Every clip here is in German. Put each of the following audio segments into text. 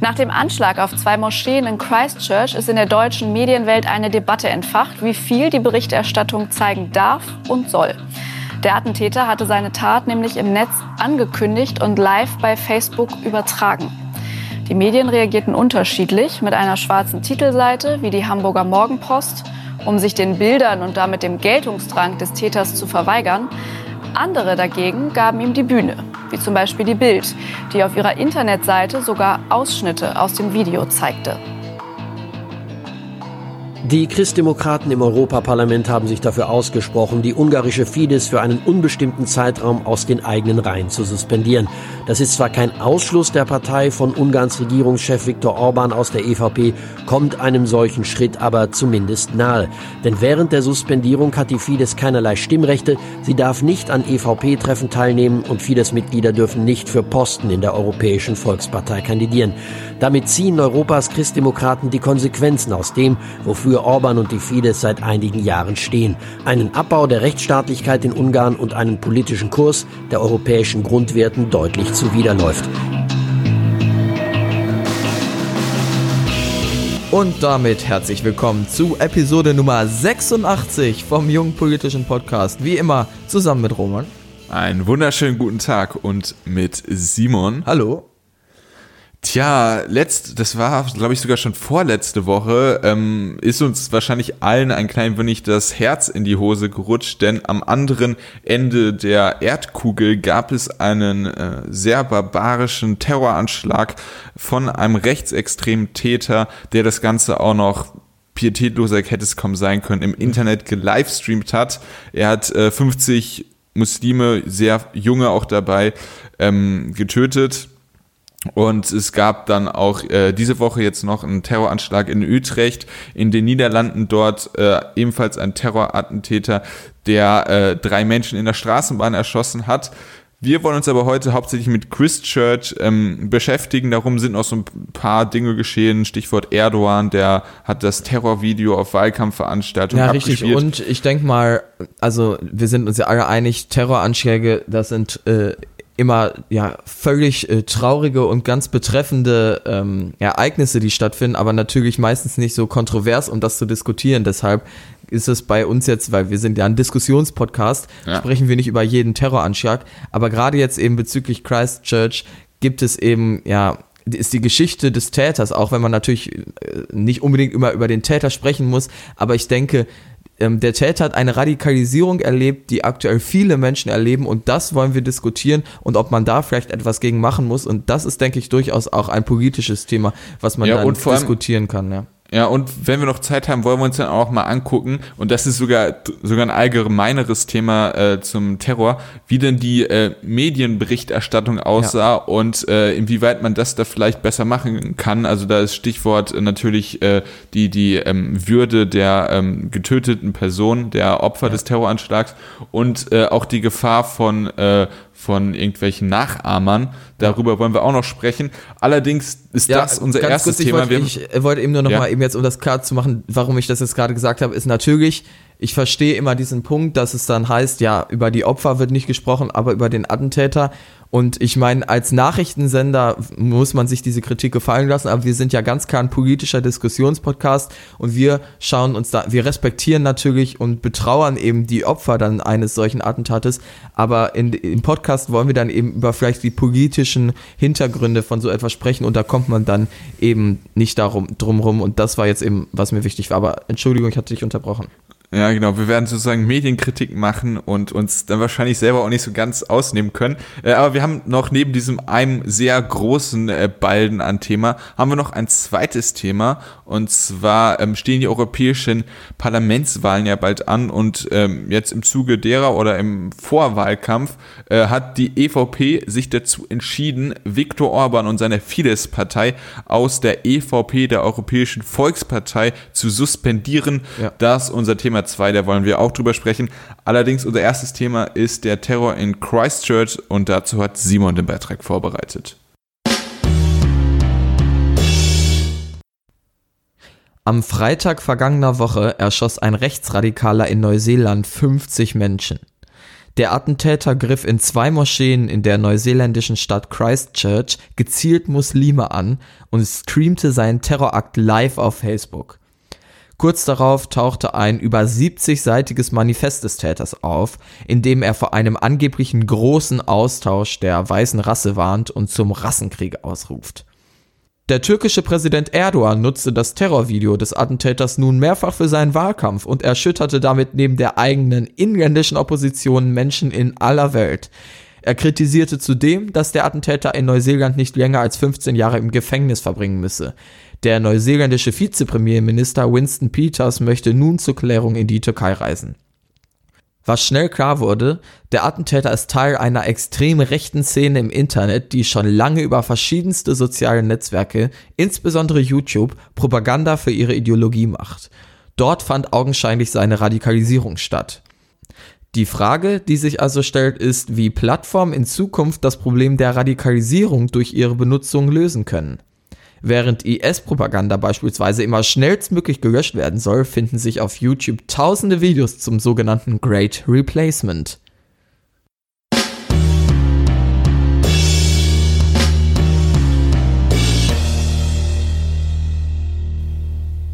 Nach dem Anschlag auf zwei Moscheen in Christchurch ist in der deutschen Medienwelt eine Debatte entfacht, wie viel die Berichterstattung zeigen darf und soll. Der Attentäter hatte seine Tat nämlich im Netz angekündigt und live bei Facebook übertragen. Die Medien reagierten unterschiedlich mit einer schwarzen Titelseite wie die Hamburger Morgenpost, um sich den Bildern und damit dem Geltungsdrang des Täters zu verweigern. Andere dagegen gaben ihm die Bühne, wie zum Beispiel die Bild, die auf ihrer Internetseite sogar Ausschnitte aus dem Video zeigte. Die Christdemokraten im Europaparlament haben sich dafür ausgesprochen, die ungarische Fidesz für einen unbestimmten Zeitraum aus den eigenen Reihen zu suspendieren. Das ist zwar kein Ausschluss der Partei von Ungarns Regierungschef Viktor Orban aus der EVP, kommt einem solchen Schritt aber zumindest nahe. Denn während der Suspendierung hat die Fidesz keinerlei Stimmrechte, sie darf nicht an EVP-Treffen teilnehmen und Fidesz-Mitglieder dürfen nicht für Posten in der Europäischen Volkspartei kandidieren. Damit ziehen Europas Christdemokraten die Konsequenzen aus dem, wofür Orban und die Fidesz seit einigen Jahren stehen. Einen Abbau der Rechtsstaatlichkeit in Ungarn und einen politischen Kurs, der europäischen Grundwerten deutlich zuwiderläuft. Und damit herzlich willkommen zu Episode Nummer 86 vom Jungen Politischen Podcast. Wie immer zusammen mit Roman. Einen wunderschönen guten Tag und mit Simon. Hallo. Tja, letzt, das war, glaube ich, sogar schon vorletzte Woche, ähm, ist uns wahrscheinlich allen ein klein wenig das Herz in die Hose gerutscht, denn am anderen Ende der Erdkugel gab es einen äh, sehr barbarischen Terroranschlag von einem rechtsextremen Täter, der das Ganze auch noch pietätloser hätte es kaum sein können, im Internet gelivestreamt hat. Er hat äh, 50 Muslime, sehr junge auch dabei, ähm, getötet und es gab dann auch äh, diese Woche jetzt noch einen Terroranschlag in Utrecht, in den Niederlanden dort äh, ebenfalls ein Terrorattentäter, der äh, drei Menschen in der Straßenbahn erschossen hat. Wir wollen uns aber heute hauptsächlich mit Christchurch ähm, beschäftigen. Darum sind noch so ein paar Dinge geschehen. Stichwort Erdogan, der hat das Terrorvideo auf Wahlkampfveranstaltungen Ja, richtig. Und ich denke mal, also wir sind uns ja alle einig, Terroranschläge, das sind äh, immer ja völlig äh, traurige und ganz betreffende ähm, Ereignisse, die stattfinden, aber natürlich meistens nicht so kontrovers, um das zu diskutieren. Deshalb ist es bei uns jetzt, weil wir sind ja ein Diskussionspodcast, ja. sprechen wir nicht über jeden Terroranschlag, aber gerade jetzt eben bezüglich Christchurch gibt es eben ja ist die Geschichte des Täters, auch wenn man natürlich äh, nicht unbedingt immer über den Täter sprechen muss, aber ich denke, ähm, der Täter hat eine Radikalisierung erlebt, die aktuell viele Menschen erleben und das wollen wir diskutieren und ob man da vielleicht etwas gegen machen muss und das ist, denke ich, durchaus auch ein politisches Thema, was man ja, dann diskutieren kann. Ja. Ja, und wenn wir noch Zeit haben, wollen wir uns dann auch mal angucken, und das ist sogar, sogar ein allgemeineres Thema äh, zum Terror, wie denn die äh, Medienberichterstattung aussah ja. und äh, inwieweit man das da vielleicht besser machen kann. Also da ist Stichwort äh, natürlich äh, die, die ähm, Würde der ähm, getöteten Person, der Opfer ja. des Terroranschlags und äh, auch die Gefahr von äh, von irgendwelchen Nachahmern. Darüber wollen wir auch noch sprechen. Allerdings ist ja, das unser erstes kurz, Thema. Ich wollte, ich wollte eben nur noch ja. mal eben jetzt, um das klar zu machen, warum ich das jetzt gerade gesagt habe, ist natürlich, ich verstehe immer diesen Punkt, dass es dann heißt, ja, über die Opfer wird nicht gesprochen, aber über den Attentäter. Und ich meine, als Nachrichtensender muss man sich diese Kritik gefallen lassen, aber wir sind ja ganz klar ein politischer Diskussionspodcast und wir schauen uns da, wir respektieren natürlich und betrauern eben die Opfer dann eines solchen Attentates, aber in, im Podcast wollen wir dann eben über vielleicht die politischen Hintergründe von so etwas sprechen und da kommt man dann eben nicht darum drumrum und das war jetzt eben, was mir wichtig war. Aber Entschuldigung, ich hatte dich unterbrochen. Ja, genau. Wir werden sozusagen Medienkritik machen und uns dann wahrscheinlich selber auch nicht so ganz ausnehmen können. Äh, aber wir haben noch neben diesem einem sehr großen äh, Balden an Thema, haben wir noch ein zweites Thema. Und zwar ähm, stehen die europäischen Parlamentswahlen ja bald an und ähm, jetzt im Zuge derer oder im Vorwahlkampf äh, hat die EVP sich dazu entschieden, Viktor Orban und seine Fidesz-Partei aus der EVP, der Europäischen Volkspartei, zu suspendieren. Ja. Das unser Thema Thema 2, da wollen wir auch drüber sprechen. Allerdings unser erstes Thema ist der Terror in Christchurch und dazu hat Simon den Beitrag vorbereitet. Am Freitag vergangener Woche erschoss ein Rechtsradikaler in Neuseeland 50 Menschen. Der Attentäter griff in zwei Moscheen in der neuseeländischen Stadt Christchurch gezielt Muslime an und streamte seinen Terrorakt live auf Facebook. Kurz darauf tauchte ein über 70-seitiges Manifest des Täters auf, in dem er vor einem angeblichen großen Austausch der weißen Rasse warnt und zum Rassenkrieg ausruft. Der türkische Präsident Erdogan nutzte das Terrorvideo des Attentäters nun mehrfach für seinen Wahlkampf und erschütterte damit neben der eigenen inländischen Opposition Menschen in aller Welt. Er kritisierte zudem, dass der Attentäter in Neuseeland nicht länger als 15 Jahre im Gefängnis verbringen müsse. Der neuseeländische Vizepremierminister Winston Peters möchte nun zur Klärung in die Türkei reisen. Was schnell klar wurde, der Attentäter ist Teil einer extrem rechten Szene im Internet, die schon lange über verschiedenste soziale Netzwerke, insbesondere YouTube, Propaganda für ihre Ideologie macht. Dort fand augenscheinlich seine Radikalisierung statt. Die Frage, die sich also stellt, ist, wie Plattformen in Zukunft das Problem der Radikalisierung durch ihre Benutzung lösen können. Während IS-Propaganda beispielsweise immer schnellstmöglich gelöscht werden soll, finden sich auf YouTube tausende Videos zum sogenannten Great Replacement.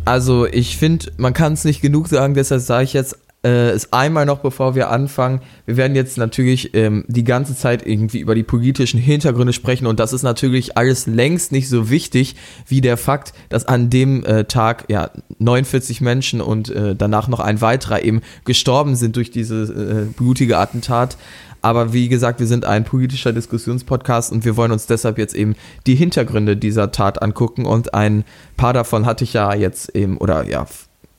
Also ich finde, man kann es nicht genug sagen, deshalb sage ich jetzt äh, ist einmal noch, bevor wir anfangen, wir werden jetzt natürlich ähm, die ganze Zeit irgendwie über die politischen Hintergründe sprechen und das ist natürlich alles längst nicht so wichtig wie der Fakt, dass an dem äh, Tag ja 49 Menschen und äh, danach noch ein weiterer eben gestorben sind durch dieses äh, blutige Attentat. Aber wie gesagt, wir sind ein politischer Diskussionspodcast und wir wollen uns deshalb jetzt eben die Hintergründe dieser Tat angucken und ein paar davon hatte ich ja jetzt eben, oder ja,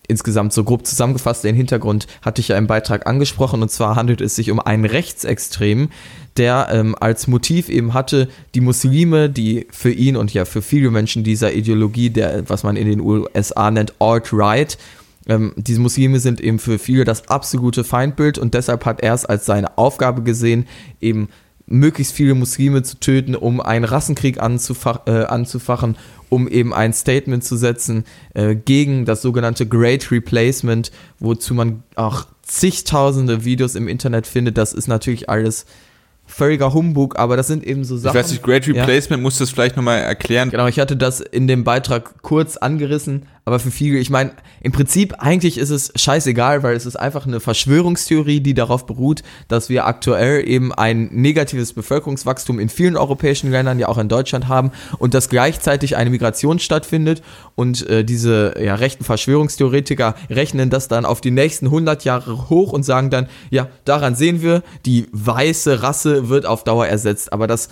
insgesamt so grob zusammengefasst, den Hintergrund hatte ich ja im Beitrag angesprochen und zwar handelt es sich um einen Rechtsextrem, der ähm, als Motiv eben hatte, die Muslime, die für ihn und ja für viele Menschen dieser Ideologie, der, was man in den USA nennt, Alt-Right, ähm, diese Muslime sind eben für viele das absolute Feindbild und deshalb hat er es als seine Aufgabe gesehen, eben möglichst viele Muslime zu töten, um einen Rassenkrieg anzufach, äh, anzufachen um eben ein Statement zu setzen äh, gegen das sogenannte Great Replacement, wozu man auch zigtausende Videos im Internet findet. Das ist natürlich alles völliger Humbug, aber das sind eben so Sachen. Ich weiß nicht, Great Replacement, ja. musst du das vielleicht nochmal erklären? Genau, ich hatte das in dem Beitrag kurz angerissen, aber für viele, ich meine, im Prinzip eigentlich ist es scheißegal, weil es ist einfach eine Verschwörungstheorie, die darauf beruht, dass wir aktuell eben ein negatives Bevölkerungswachstum in vielen europäischen Ländern, ja auch in Deutschland haben und dass gleichzeitig eine Migration stattfindet und äh, diese ja, rechten Verschwörungstheoretiker rechnen das dann auf die nächsten 100 Jahre hoch und sagen dann, ja, daran sehen wir, die weiße Rasse wird auf Dauer ersetzt, aber das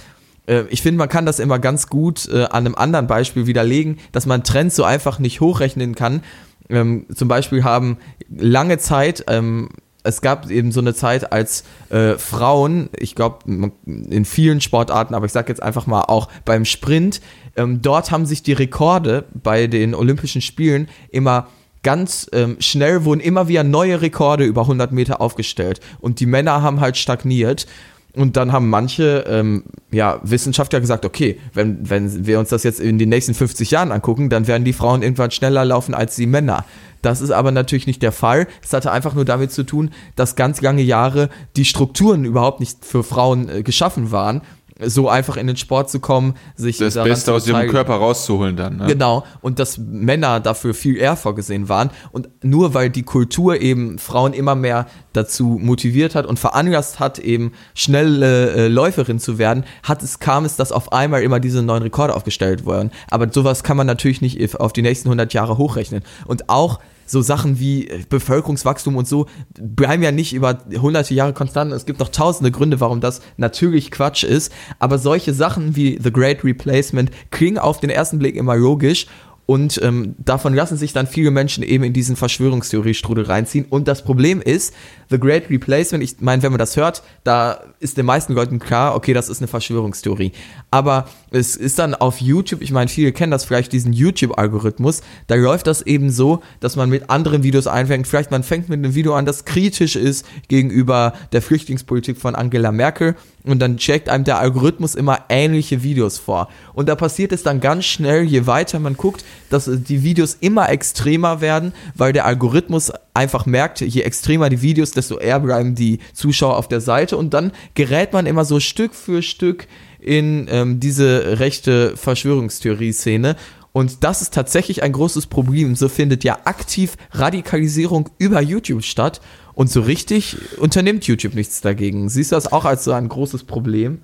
ich finde, man kann das immer ganz gut äh, an einem anderen Beispiel widerlegen, dass man Trends so einfach nicht hochrechnen kann. Ähm, zum Beispiel haben lange Zeit, ähm, es gab eben so eine Zeit, als äh, Frauen, ich glaube in vielen Sportarten, aber ich sage jetzt einfach mal auch beim Sprint, ähm, dort haben sich die Rekorde bei den Olympischen Spielen immer ganz ähm, schnell wurden immer wieder neue Rekorde über 100 Meter aufgestellt und die Männer haben halt stagniert und dann haben manche ähm, ja, Wissenschaftler gesagt, okay, wenn, wenn wir uns das jetzt in den nächsten 50 Jahren angucken, dann werden die Frauen irgendwann schneller laufen als die Männer. Das ist aber natürlich nicht der Fall. Es hatte einfach nur damit zu tun, dass ganz lange Jahre die Strukturen überhaupt nicht für Frauen äh, geschaffen waren so einfach in den Sport zu kommen, sich das Beste aus ihrem Körper rauszuholen dann. Ne? Genau und dass Männer dafür viel eher vorgesehen waren und nur weil die Kultur eben Frauen immer mehr dazu motiviert hat und veranlasst hat, eben schnelle äh, Läuferin zu werden, hat es kam es, dass auf einmal immer diese neuen Rekorde aufgestellt wurden. Aber sowas kann man natürlich nicht auf die nächsten 100 Jahre hochrechnen und auch so Sachen wie äh, Bevölkerungswachstum und so bleiben ja nicht über hunderte Jahre konstant. Es gibt noch tausende Gründe, warum das natürlich Quatsch ist. Aber solche Sachen wie The Great Replacement klingen auf den ersten Blick immer logisch und ähm, davon lassen sich dann viele Menschen eben in diesen Verschwörungstheorie-Strudel reinziehen. Und das Problem ist, The Great Replacement, ich meine, wenn man das hört, da ist den meisten Leuten klar, okay, das ist eine Verschwörungstheorie. Aber es ist dann auf YouTube, ich meine, viele kennen das vielleicht, diesen YouTube-Algorithmus, da läuft das eben so, dass man mit anderen Videos einfängt. Vielleicht man fängt mit einem Video an, das kritisch ist gegenüber der Flüchtlingspolitik von Angela Merkel und dann checkt einem der Algorithmus immer ähnliche Videos vor. Und da passiert es dann ganz schnell, je weiter man guckt, dass die Videos immer extremer werden, weil der Algorithmus einfach merkt, je extremer die Videos, desto eher bleiben die Zuschauer auf der Seite und dann gerät man immer so Stück für Stück in ähm, diese rechte Verschwörungstheorie-Szene. Und das ist tatsächlich ein großes Problem. So findet ja aktiv Radikalisierung über YouTube statt. Und so richtig unternimmt YouTube nichts dagegen. Siehst du das auch als so ein großes Problem?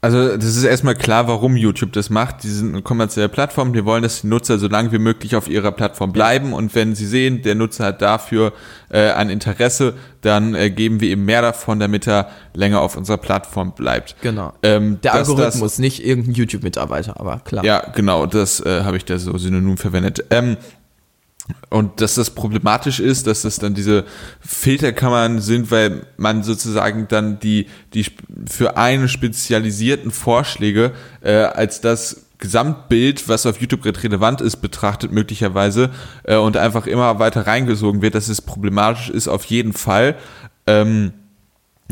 Also das ist erstmal klar, warum YouTube das macht. Die sind eine kommerzielle Plattform, die wollen, dass die Nutzer so lange wie möglich auf ihrer Plattform bleiben und wenn sie sehen, der Nutzer hat dafür äh, ein Interesse, dann äh, geben wir ihm mehr davon, damit er länger auf unserer Plattform bleibt. Genau. Ähm, der Algorithmus, das, nicht irgendein YouTube-Mitarbeiter, aber klar. Ja, genau, das äh, habe ich da so synonym verwendet. Ähm, und dass das problematisch ist, dass das dann diese Filterkammern sind, weil man sozusagen dann die, die für einen spezialisierten Vorschläge äh, als das Gesamtbild, was auf YouTube relevant ist, betrachtet möglicherweise äh, und einfach immer weiter reingesogen wird, dass es problematisch ist, auf jeden Fall. Ähm,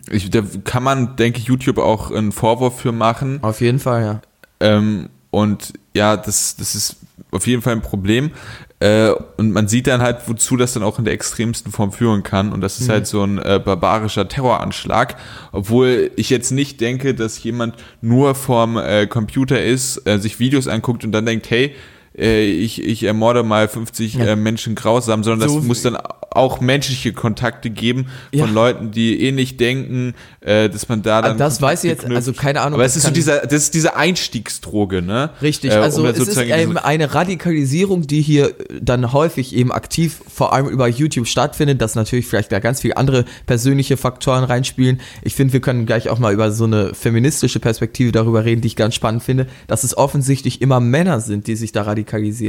ich, da kann man, denke ich, YouTube auch einen Vorwurf für machen. Auf jeden Fall, ja. Ähm, und ja, das, das ist auf jeden Fall ein Problem. Äh, und man sieht dann halt, wozu das dann auch in der extremsten Form führen kann. Und das ist mhm. halt so ein äh, barbarischer Terroranschlag. Obwohl ich jetzt nicht denke, dass jemand nur vorm äh, Computer ist, äh, sich Videos anguckt und dann denkt, hey, äh, ich, ich ermorde mal 50 ja. äh, Menschen grausam, sondern so das muss dann auch menschliche Kontakte geben von ja. Leuten, die ähnlich denken, äh, dass man da dann. Das weiß ich jetzt, also keine Ahnung. Aber es ist so dieser, das ist diese Einstiegsdroge, ne? Richtig, äh, also um es ist eben eine Radikalisierung, die hier dann häufig eben aktiv vor allem über YouTube stattfindet, dass natürlich vielleicht da ganz viele andere persönliche Faktoren reinspielen. Ich finde, wir können gleich auch mal über so eine feministische Perspektive darüber reden, die ich ganz spannend finde, dass es offensichtlich immer Männer sind, die sich da radikalisieren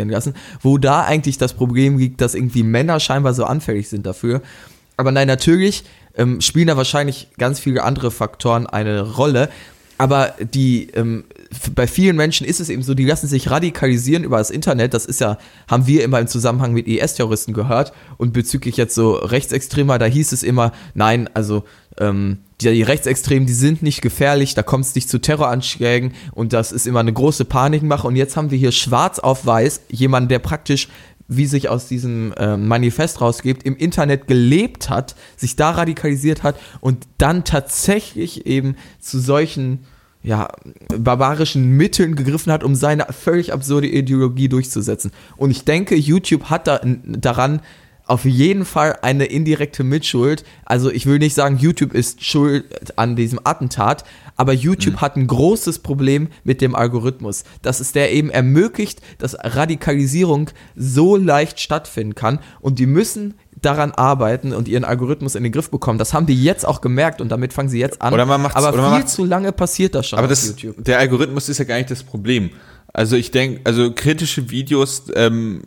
lassen, wo da eigentlich das Problem liegt, dass irgendwie Männer scheinbar so anfällig sind dafür. Aber nein, natürlich ähm, spielen da wahrscheinlich ganz viele andere Faktoren eine Rolle. Aber die, ähm, bei vielen Menschen ist es eben so, die lassen sich radikalisieren über das Internet. Das ist ja, haben wir immer im Zusammenhang mit IS-Terroristen gehört. Und bezüglich jetzt so Rechtsextremer, da hieß es immer, nein, also ähm, die, die Rechtsextremen, die sind nicht gefährlich, da kommt es nicht zu Terroranschlägen und das ist immer eine große Panikmache. Und jetzt haben wir hier schwarz auf weiß jemanden, der praktisch wie sich aus diesem äh, Manifest rausgibt, im Internet gelebt hat, sich da radikalisiert hat und dann tatsächlich eben zu solchen ja, barbarischen Mitteln gegriffen hat, um seine völlig absurde Ideologie durchzusetzen. Und ich denke, YouTube hat da, daran auf jeden Fall eine indirekte Mitschuld. Also ich will nicht sagen, YouTube ist schuld an diesem Attentat, aber YouTube mhm. hat ein großes Problem mit dem Algorithmus, dass es der eben ermöglicht, dass Radikalisierung so leicht stattfinden kann und die müssen daran arbeiten und ihren Algorithmus in den Griff bekommen. Das haben die jetzt auch gemerkt und damit fangen sie jetzt an. Oder man macht's, aber oder viel zu lange passiert das schon aber das, YouTube. Der Algorithmus ist ja gar nicht das Problem. Also ich denke, also kritische Videos ähm,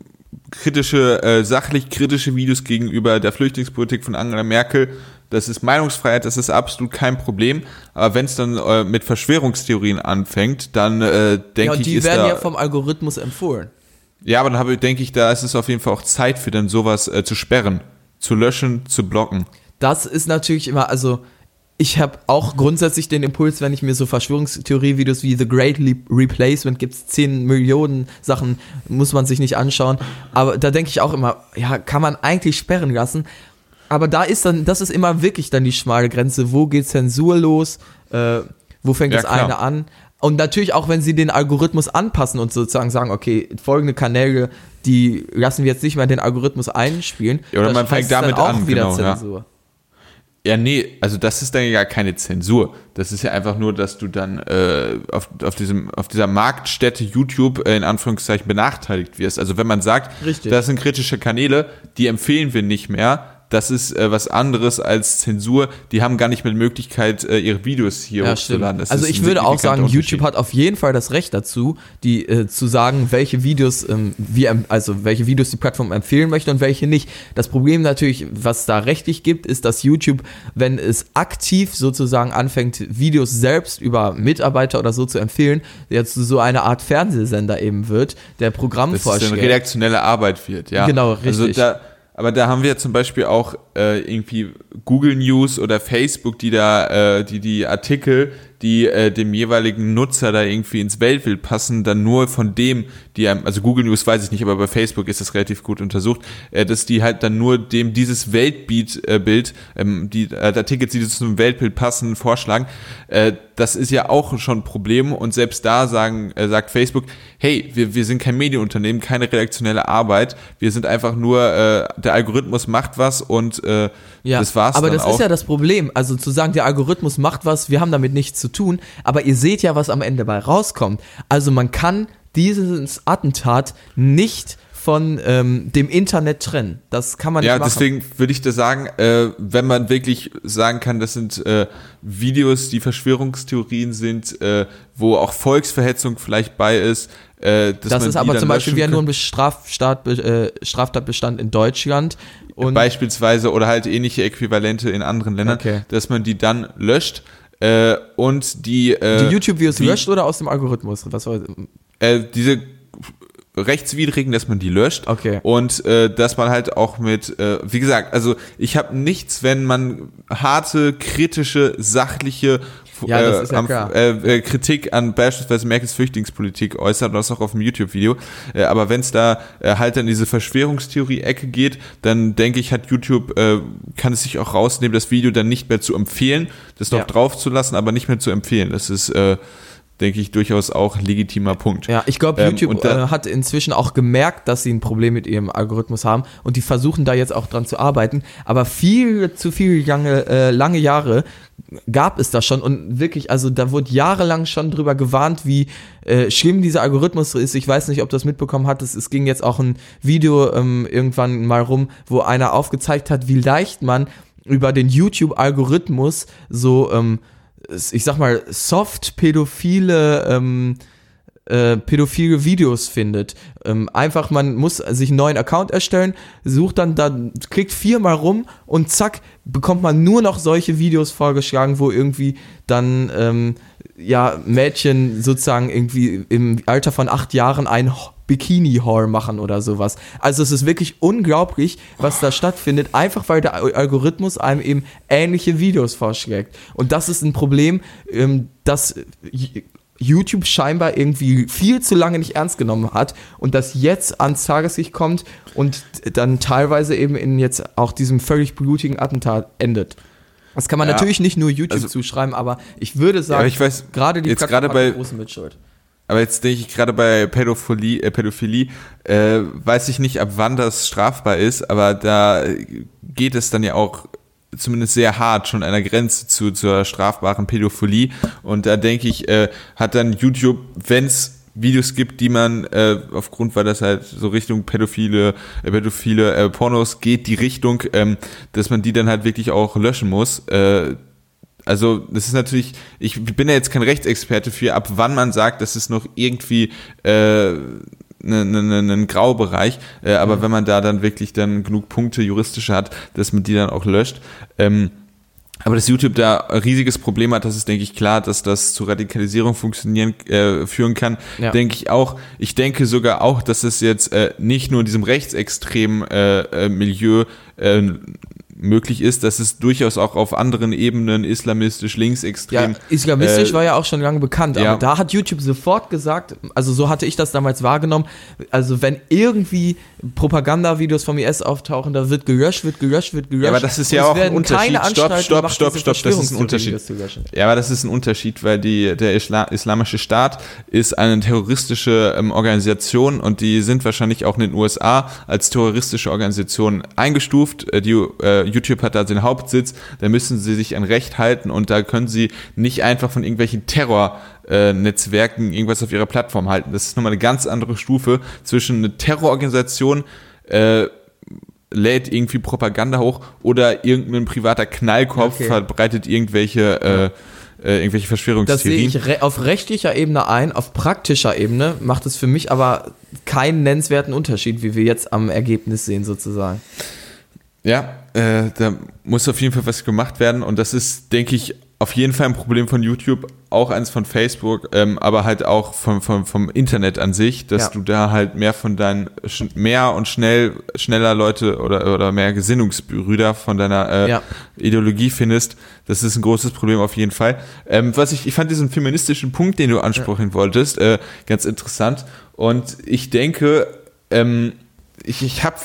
kritische, äh, sachlich kritische Videos gegenüber der Flüchtlingspolitik von Angela Merkel. Das ist Meinungsfreiheit, das ist absolut kein Problem. Aber wenn es dann äh, mit Verschwörungstheorien anfängt, dann äh, denke ja, ich, die werden ja vom Algorithmus empfohlen. Ja, aber dann habe denke ich, da ist es auf jeden Fall auch Zeit für dann sowas äh, zu sperren, zu löschen, zu blocken. Das ist natürlich immer, also ich habe auch grundsätzlich den Impuls, wenn ich mir so Verschwörungstheorie-Videos wie The Great Replacement gibt es 10 Millionen Sachen, muss man sich nicht anschauen. Aber da denke ich auch immer, ja, kann man eigentlich sperren lassen. Aber da ist dann, das ist immer wirklich dann die schmale Grenze. Wo geht Zensur los? Äh, wo fängt ja, das klar. eine an? Und natürlich auch, wenn sie den Algorithmus anpassen und sozusagen sagen, okay, folgende Kanäle, die lassen wir jetzt nicht mehr den Algorithmus einspielen. Ja, oder man fängt damit auch an, wieder genau, Zensur. Ja. Ja, nee, also das ist dann ja keine Zensur. Das ist ja einfach nur, dass du dann äh, auf, auf, diesem, auf dieser Marktstätte YouTube äh, in Anführungszeichen benachteiligt wirst. Also wenn man sagt, Richtig. das sind kritische Kanäle, die empfehlen wir nicht mehr, das ist äh, was anderes als Zensur. Die haben gar nicht mehr die Möglichkeit, äh, ihre Videos hier ja, hochzuladen. Also ich würde auch sagen, YouTube hat auf jeden Fall das Recht dazu, die äh, zu sagen, welche Videos ähm, wir, also welche Videos die Plattform empfehlen möchte und welche nicht. Das Problem natürlich, was da rechtlich gibt, ist, dass YouTube, wenn es aktiv sozusagen anfängt, Videos selbst über Mitarbeiter oder so zu empfehlen, jetzt so eine Art Fernsehsender eben wird, der Programm. Dass eine redaktionelle Arbeit wird, ja. Genau, also richtig. Also da, aber da haben wir zum Beispiel auch äh, irgendwie Google News oder Facebook, die da, äh, die die Artikel, die äh, dem jeweiligen Nutzer da irgendwie ins Weltbild passen, dann nur von dem, die einem, also Google News weiß ich nicht, aber bei Facebook ist das relativ gut untersucht, äh, dass die halt dann nur dem dieses Weltbild, äh, Bild, ähm, die äh, Artikel, die zum Weltbild passen, vorschlagen. Äh, das ist ja auch schon ein Problem und selbst da sagen, äh, sagt Facebook, hey, wir, wir sind kein Medienunternehmen, keine redaktionelle Arbeit, wir sind einfach nur, äh, der Algorithmus macht was und äh, ja, das war's aber das auch. ist ja das Problem. Also zu sagen, der Algorithmus macht was, wir haben damit nichts zu tun, aber ihr seht ja, was am Ende bei rauskommt. Also man kann dieses Attentat nicht von ähm, dem Internet trennen. Das kann man Ja, nicht machen. deswegen würde ich da sagen, äh, wenn man wirklich sagen kann, das sind äh, Videos, die Verschwörungstheorien sind, äh, wo auch Volksverhetzung vielleicht bei ist. Äh, dass das man ist aber zum Beispiel wieder nur ein Strafstaat, äh, Straftatbestand in Deutschland. Und beispielsweise oder halt ähnliche Äquivalente in anderen Ländern, Okay. dass man die dann löscht äh, und die, äh, die YouTube-Videos löscht oder aus dem Algorithmus? Was war, äh, diese rechtswidrigen, dass man die löscht Okay. und äh, dass man halt auch mit, äh, wie gesagt, also ich habe nichts, wenn man harte, kritische, sachliche Ja, äh, ja am- äh, äh, Kritik an beispielsweise Merkels Flüchtlingspolitik äußert und das auch auf dem YouTube-Video. Äh, aber wenn es da äh, halt in diese Verschwörungstheorie-Ecke geht, dann denke ich, hat YouTube, äh, kann es sich auch rausnehmen, das Video dann nicht mehr zu empfehlen, das noch Ja. drauf zu lassen, aber nicht mehr zu empfehlen. Das ist, äh, denke ich, durchaus auch legitimer Punkt. Ja, ich glaube, Ähm, YouTube und da- äh, hat inzwischen auch gemerkt, dass sie ein Problem mit ihrem Algorithmus haben und die versuchen da jetzt auch dran zu arbeiten. Aber viel zu viele lange, äh, lange Jahre gab es das schon und wirklich, also da wurde jahrelang schon drüber gewarnt, wie äh, schlimm dieser Algorithmus ist. Ich weiß nicht, ob du das mitbekommen hattest. Es ging jetzt auch ein Video ähm, irgendwann mal rum, wo einer aufgezeigt hat, wie leicht man über den YouTube-Algorithmus so, ähm, ich sag mal, soft pädophile ähm, äh, pädophile Videos findet. Ähm, einfach, man muss sich einen neuen Account erstellen, sucht dann, dann klickt viermal rum und zack, bekommt man nur noch solche Videos vorgeschlagen, wo irgendwie dann ähm, ja Mädchen sozusagen irgendwie im Alter von acht Jahren ein Bikini-Haul machen oder sowas. Also es ist wirklich unglaublich, was da stattfindet, einfach weil der Al- Algorithmus einem eben ähnliche Videos vorschlägt. Und das ist ein Problem, ähm, das YouTube scheinbar irgendwie viel zu lange nicht ernst genommen hat und das jetzt ans Tageslicht kommt und dann teilweise eben in jetzt auch diesem völlig blutigen Attentat endet. Das kann man Ja, natürlich nicht nur YouTube also- zuschreiben, aber ich würde sagen, aber ich weiß, gerade die jetzt gerade bei- große Mitschuld. Aber jetzt denke ich gerade bei Pädophilie, äh, Pädophilie äh, weiß ich nicht, ab wann das strafbar ist, aber da geht es dann ja auch zumindest sehr hart schon an der Grenze zu zur strafbaren Pädophilie. Und da denke ich, äh, hat dann YouTube, wenn es Videos gibt, die man äh, aufgrund, weil das halt so Richtung pädophile, äh, pädophile äh, Pornos geht, die Richtung, ähm, dass man die dann halt wirklich auch löschen muss. Äh, also das ist natürlich, ich bin ja jetzt kein Rechtsexperte für, ab wann man sagt, das ist noch irgendwie äh, ne, ne, ne, ein Graubereich, äh, aber wenn man da dann wirklich dann genug Punkte juristische hat, dass man die dann auch löscht. Ähm, aber dass YouTube da ein riesiges Problem hat, das ist, denke ich, klar, dass das zu Radikalisierung funktionieren äh, führen kann, Ja. denke ich auch. Ich denke sogar auch, dass es jetzt äh, nicht nur in diesem rechtsextremen äh, äh, Milieu äh, möglich ist, dass es durchaus auch auf anderen Ebenen islamistisch, Ja, linksextrem islamistisch äh, war ja auch schon lange bekannt, ja. aber da hat YouTube sofort gesagt, also so hatte ich das damals wahrgenommen, also wenn irgendwie Propagandavideos vom IS auftauchen, da wird gelöscht, wird gelöscht, wird gelöscht. Ja, aber das ist ja auch ein Unterschied. Stopp, stopp, gemacht, stopp, stopp, das ist ein Unterschied. Ja, aber das ist ein Unterschied, weil die, der Isla islamische Staat ist eine terroristische ähm, Organisation und die sind wahrscheinlich auch in den USA als terroristische Organisation eingestuft. Äh, die, äh, YouTube hat da den Hauptsitz, da müssen sie sich an Recht halten und da können sie nicht einfach von irgendwelchen Terror äh, Netzwerken irgendwas auf ihrer Plattform halten. Das ist nochmal eine ganz andere Stufe zwischen eine Terrororganisation, äh, lädt irgendwie Propaganda hoch oder irgendein privater Knallkopf Okay. verbreitet irgendwelche, äh, äh, irgendwelche Das sehe Verschwörungstheorien. ich auf rechtlicher Ebene ein, auf praktischer Ebene macht es für mich aber keinen nennenswerten Unterschied, wie wir jetzt am Ergebnis sehen sozusagen. Ja, äh, da muss auf jeden Fall was gemacht werden und das ist, denke ich, auf jeden Fall ein Problem von YouTube, auch eins von Facebook, ähm, aber halt auch vom, vom, vom Internet an sich, dass Ja. du da halt mehr von deinen, mehr und schnell, schneller Leute oder, oder mehr Gesinnungsbrüder von deiner äh, Ja. Ideologie findest. Das ist ein großes Problem auf jeden Fall. Ähm, was ich, ich fand diesen feministischen Punkt, den du ansprechen wolltest, äh, ganz interessant. Und ich denke, ähm, ich, ich habe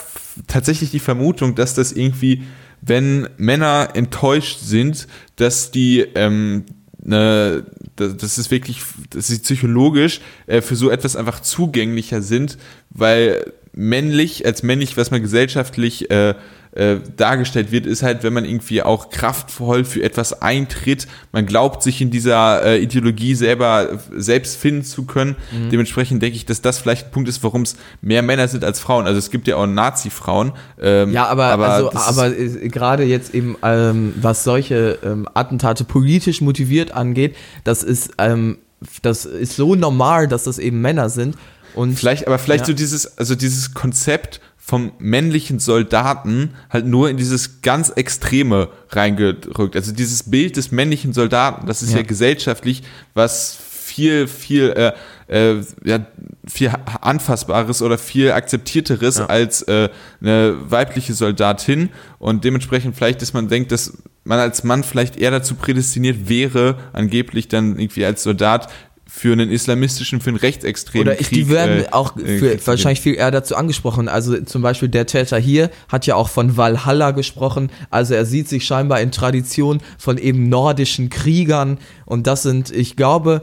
tatsächlich die Vermutung, dass das irgendwie, wenn Männer enttäuscht sind, dass die ähm, ne, das ist wirklich, dass sie psychologisch äh, für so etwas einfach zugänglicher sind, weil männlich, als männlich, was man gesellschaftlich äh, äh, dargestellt wird, ist halt, wenn man irgendwie auch kraftvoll für etwas eintritt, man glaubt, sich in dieser äh, Ideologie selber äh, selbst finden zu können. Dementsprechend denke ich, dass das vielleicht ein Punkt ist, warum es mehr Männer sind als Frauen. Also es gibt ja auch Nazi-Frauen. Ähm, Ja, aber, also, das ist- aber äh, gerade jetzt eben, ähm, was solche ähm, Attentate politisch motiviert angeht, das ist, ähm, das ist so normal, dass das eben Männer sind. Und Vielleicht, aber vielleicht Ja. so dieses, also dieses Konzept vom männlichen Soldaten halt nur in dieses ganz Extreme reingedrückt. Also dieses Bild des männlichen Soldaten, das ist ja, Ja. gesellschaftlich was viel, viel, äh, äh, ja, viel anfassbares oder viel akzeptierteres als äh, eine weibliche Soldatin. Und dementsprechend vielleicht, dass man denkt, dass man als Mann vielleicht eher dazu prädestiniert wäre, angeblich dann irgendwie als Soldat für einen islamistischen, für einen rechtsextremen Oder ich, Krieg, die werden äh, auch äh, für, wahrscheinlich viel eher dazu angesprochen. Also zum Beispiel der Täter hier hat ja auch von Valhalla gesprochen. Also er sieht sich scheinbar in Tradition von eben nordischen Kriegern. Und das sind, ich glaube,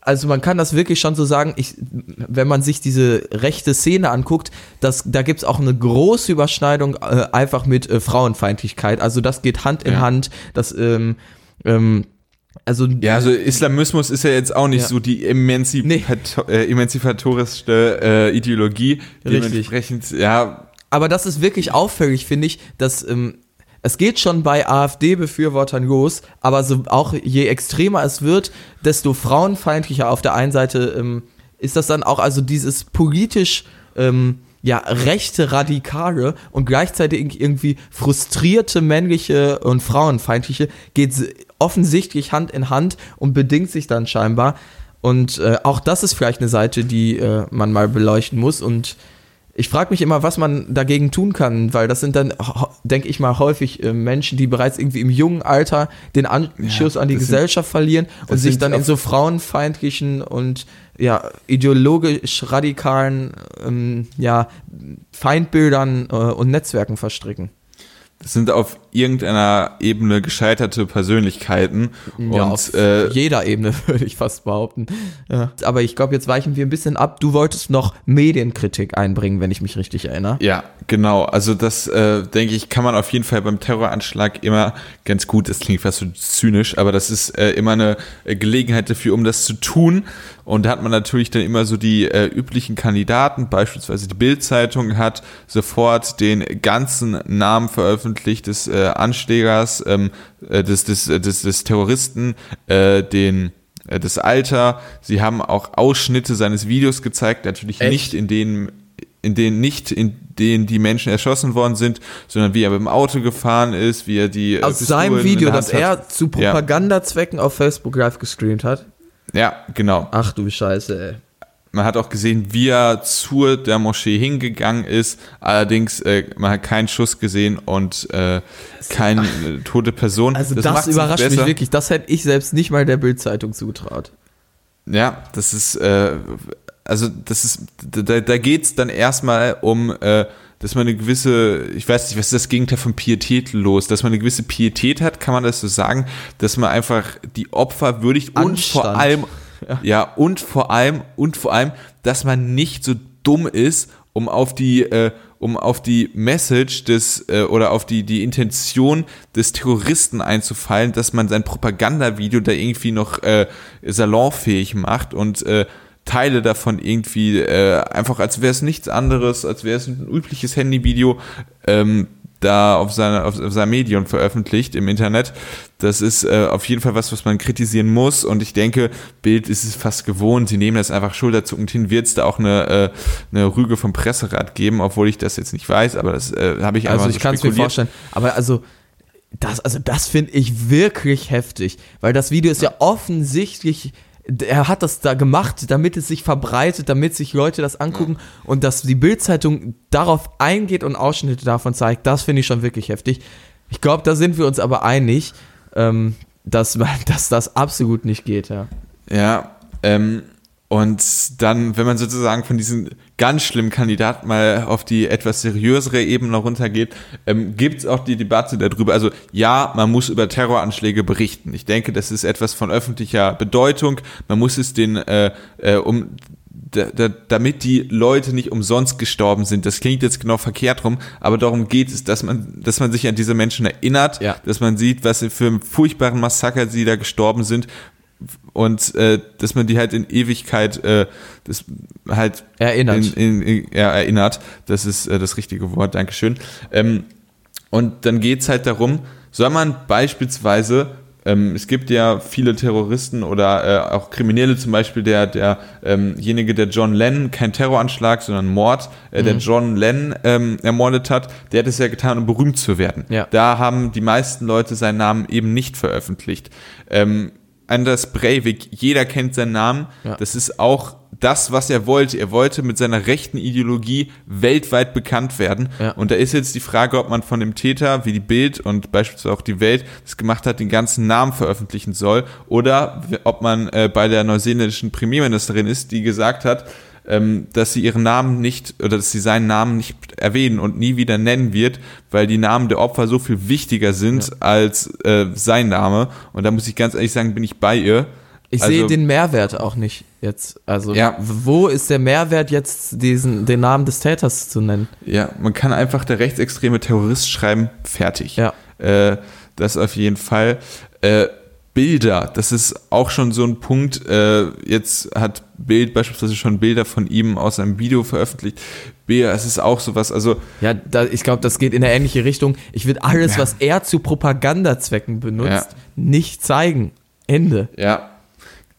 also man kann das wirklich schon so sagen, ich, wenn man sich diese rechte Szene anguckt, das, da gibt's auch eine große Überschneidung äh, einfach mit äh, Frauenfeindlichkeit. Also das geht Hand in Ja. Hand. Das, ähm, ähm, also Ja, also Islamismus ist ja jetzt auch nicht Ja. so die emanzipato äh, emanzipatorischste äh, Ideologie. Richtig. Dementsprechend, ja, Aber das ist wirklich auffällig, finde ich, dass ähm, es geht schon bei AfD-Befürwortern los, aber so auch je extremer es wird, desto frauenfeindlicher auf der einen Seite ähm, ist das dann auch, also dieses politisch ähm, ja, rechte Radikale und gleichzeitig irgendwie frustrierte männliche und frauenfeindliche geht offensichtlich Hand in Hand und bedingt sich dann scheinbar. Und äh, auch das ist vielleicht eine Seite, die äh, man mal beleuchten muss. Und ich frage mich immer, was man dagegen tun kann, weil das sind dann, denke ich mal, häufig äh, Menschen, die bereits irgendwie im jungen Alter den Anschluss an die das sind- Gesellschaft verlieren und sich dann in so frauenfeindlichen und ja, ideologisch radikalen ähm, ja, Feindbildern äh, und Netzwerken verstricken. Das sind auf irgendeiner Ebene gescheiterte Persönlichkeiten. Ja, und auf äh, jeder Ebene würde ich fast behaupten. Ja. Aber ich glaube, jetzt weichen wir ein bisschen ab. Du wolltest noch Medienkritik einbringen, wenn ich mich richtig erinnere. Ja, genau. Also das, äh, denke ich, kann man auf jeden Fall beim Terroranschlag immer ganz gut, das klingt fast so zynisch, aber das ist äh, immer eine Gelegenheit dafür, um das zu tun. Und da hat man natürlich dann immer so die äh, üblichen Kandidaten, beispielsweise die Bild-Zeitung hat sofort den ganzen Namen veröffentlicht des äh, Anschlägers, ähm, äh, des, des, äh, des, des Terroristen, äh, den äh, das Alter. Sie haben auch Ausschnitte seines Videos gezeigt, natürlich Echt? nicht in denen in denen nicht in denen die Menschen erschossen worden sind, sondern wie er mit dem Auto gefahren ist, wie er die Aus Pistolen seinem in Video, das er zu Propagandazwecken auf Facebook Live gestreamt hat. Ja, genau. Ach du Scheiße, ey. Man hat auch gesehen, wie er zu der Moschee hingegangen ist. Allerdings, äh, man hat keinen Schuss gesehen und äh, keine äh, tote Person. Also das, nicht überrascht mich wirklich. Das hätte ich selbst nicht mal der Bild-Zeitung zutraut. Ja, das ist, äh, also das ist, da, da geht's dann erstmal um, äh, dass man eine gewisse, ich weiß nicht, was ist das Gegenteil von Pietät los, dass man eine gewisse Pietät hat, kann man das so sagen, dass man einfach die Opfer würdigt und Anstand. vor allem, ja. und vor allem, und vor allem, dass man nicht so dumm ist, um auf die, äh, um auf die Message des äh, oder auf die die Intention des Terroristen einzufallen, dass man sein Propagandavideo da irgendwie noch äh, salonfähig macht und äh, Teile davon irgendwie äh, einfach als wäre es nichts anderes, als wäre es ein übliches Handyvideo ähm, da auf seiner auf, auf seinem Medium veröffentlicht im Internet. Das ist äh, auf jeden Fall was, was man kritisieren muss und ich denke, Bild ist es fast gewohnt. Sie nehmen das einfach schulterzuckend hin. Wird es da auch eine, äh, eine Rüge vom Presserat geben, obwohl ich das jetzt nicht weiß, aber das äh, habe ich einfach Also so ich kann es mir vorstellen. Aber also das, also das finde ich wirklich heftig, weil das Video ist ja offensichtlich, er hat das da gemacht, damit es sich verbreitet, damit sich Leute das angucken und dass die Bildzeitung darauf eingeht und Ausschnitte davon zeigt, das finde ich schon wirklich heftig. Ich glaube, da sind wir uns aber einig, ähm, dass, dass das absolut nicht geht, ja. Ja, ähm, und dann, wenn man sozusagen von diesen ganz schlimmen Kandidaten mal auf die etwas seriösere Ebene runtergeht, ähm, gibt es auch die Debatte darüber. Also ja, man muss über Terroranschläge berichten. Ich denke, das ist etwas von öffentlicher Bedeutung. Man muss es den, äh, äh, um da, da, damit die Leute nicht umsonst gestorben sind. Das klingt jetzt genau verkehrt rum, aber darum geht es, dass man, dass man sich an diese Menschen erinnert, Ja. dass man sieht, was für einen furchtbaren Massaker sie da gestorben sind und äh, dass man die halt in Ewigkeit äh, das halt Erinnert. In, in, in, ja, erinnert. Das ist äh, das richtige Wort, Dankeschön. Ähm, und dann geht's halt darum, soll man beispielsweise ähm, es gibt ja viele Terroristen oder äh, auch Kriminelle, zum Beispiel der, der, ähm,jenige, der John Lennon, kein Terroranschlag, sondern Mord, äh, der John Lennon ähm, ermordet hat, der hat es ja getan, um berühmt zu werden. Ja. Da haben die meisten Leute seinen Namen eben nicht veröffentlicht. Ähm, Anders Breivik, jeder kennt seinen Namen. Ja. Das ist auch das, was er wollte. Er wollte mit seiner rechten Ideologie weltweit bekannt werden. Ja. Und da ist jetzt die Frage, ob man von dem Täter, wie die Bild und beispielsweise auch die Welt das gemacht hat, den ganzen Namen veröffentlichen soll. Oder ob man äh, bei der neuseeländischen Premierministerin ist, die gesagt hat, ähm, dass sie ihren Namen nicht oder dass sie seinen Namen nicht erwähnen und nie wieder nennen wird, weil die Namen der Opfer so viel wichtiger sind als äh, sein Name. Und da muss ich ganz ehrlich sagen, bin ich bei ihr. Ich Also- sehe den Mehrwert auch nicht jetzt. Also, Ja. wo ist der Mehrwert jetzt, diesen, den Namen des Täters zu nennen? Ja, man kann einfach der rechtsextreme Terrorist schreiben, fertig. Ja. Äh, das auf jeden Fall. Äh, Bilder, das ist auch schon so ein Punkt. Äh, jetzt hat Bild beispielsweise schon Bilder von ihm aus seinem Video veröffentlicht. Bilder, es ist auch sowas, also Ja, da, ich glaube, das geht in eine ähnliche Richtung. Ich würde alles, Ja. was er zu Propagandazwecken benutzt, Ja. nicht zeigen. Ende. Ja,